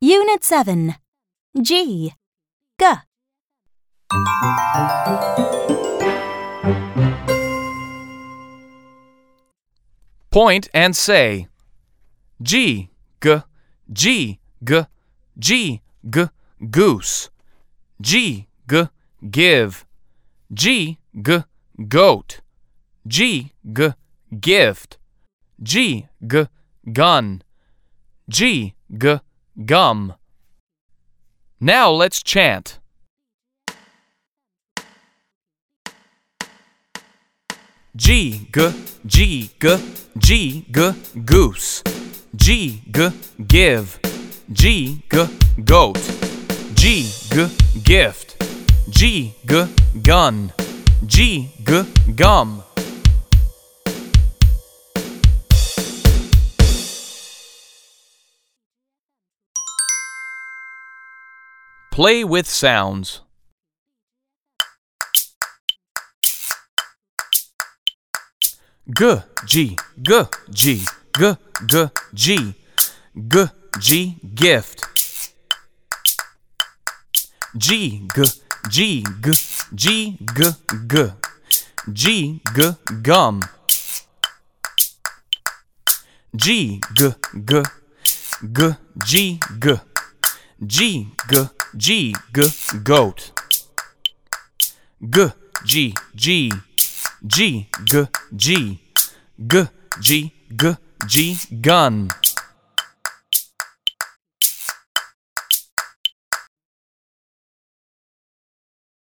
Unit 7 G. G. Point and say. G, g, G, g, G, g, goose. G, g, give. G, g, goat. G, g, gift. G, g, gun. G, g, gum. Now let's chant. G, g, G, g, G, g, goose. G, g, give. G, g, goat. G, g, gift. G, g, gun. G, g, gum. Play with sounds. G, G, G, G, G, G, G, G, G, gift. G, G, G, G, G, G, G, G, G, gum. G, G, G, G, G, G, G, G, G, G, goat. G, G, G, G, G, G, G, G, G, G, gun.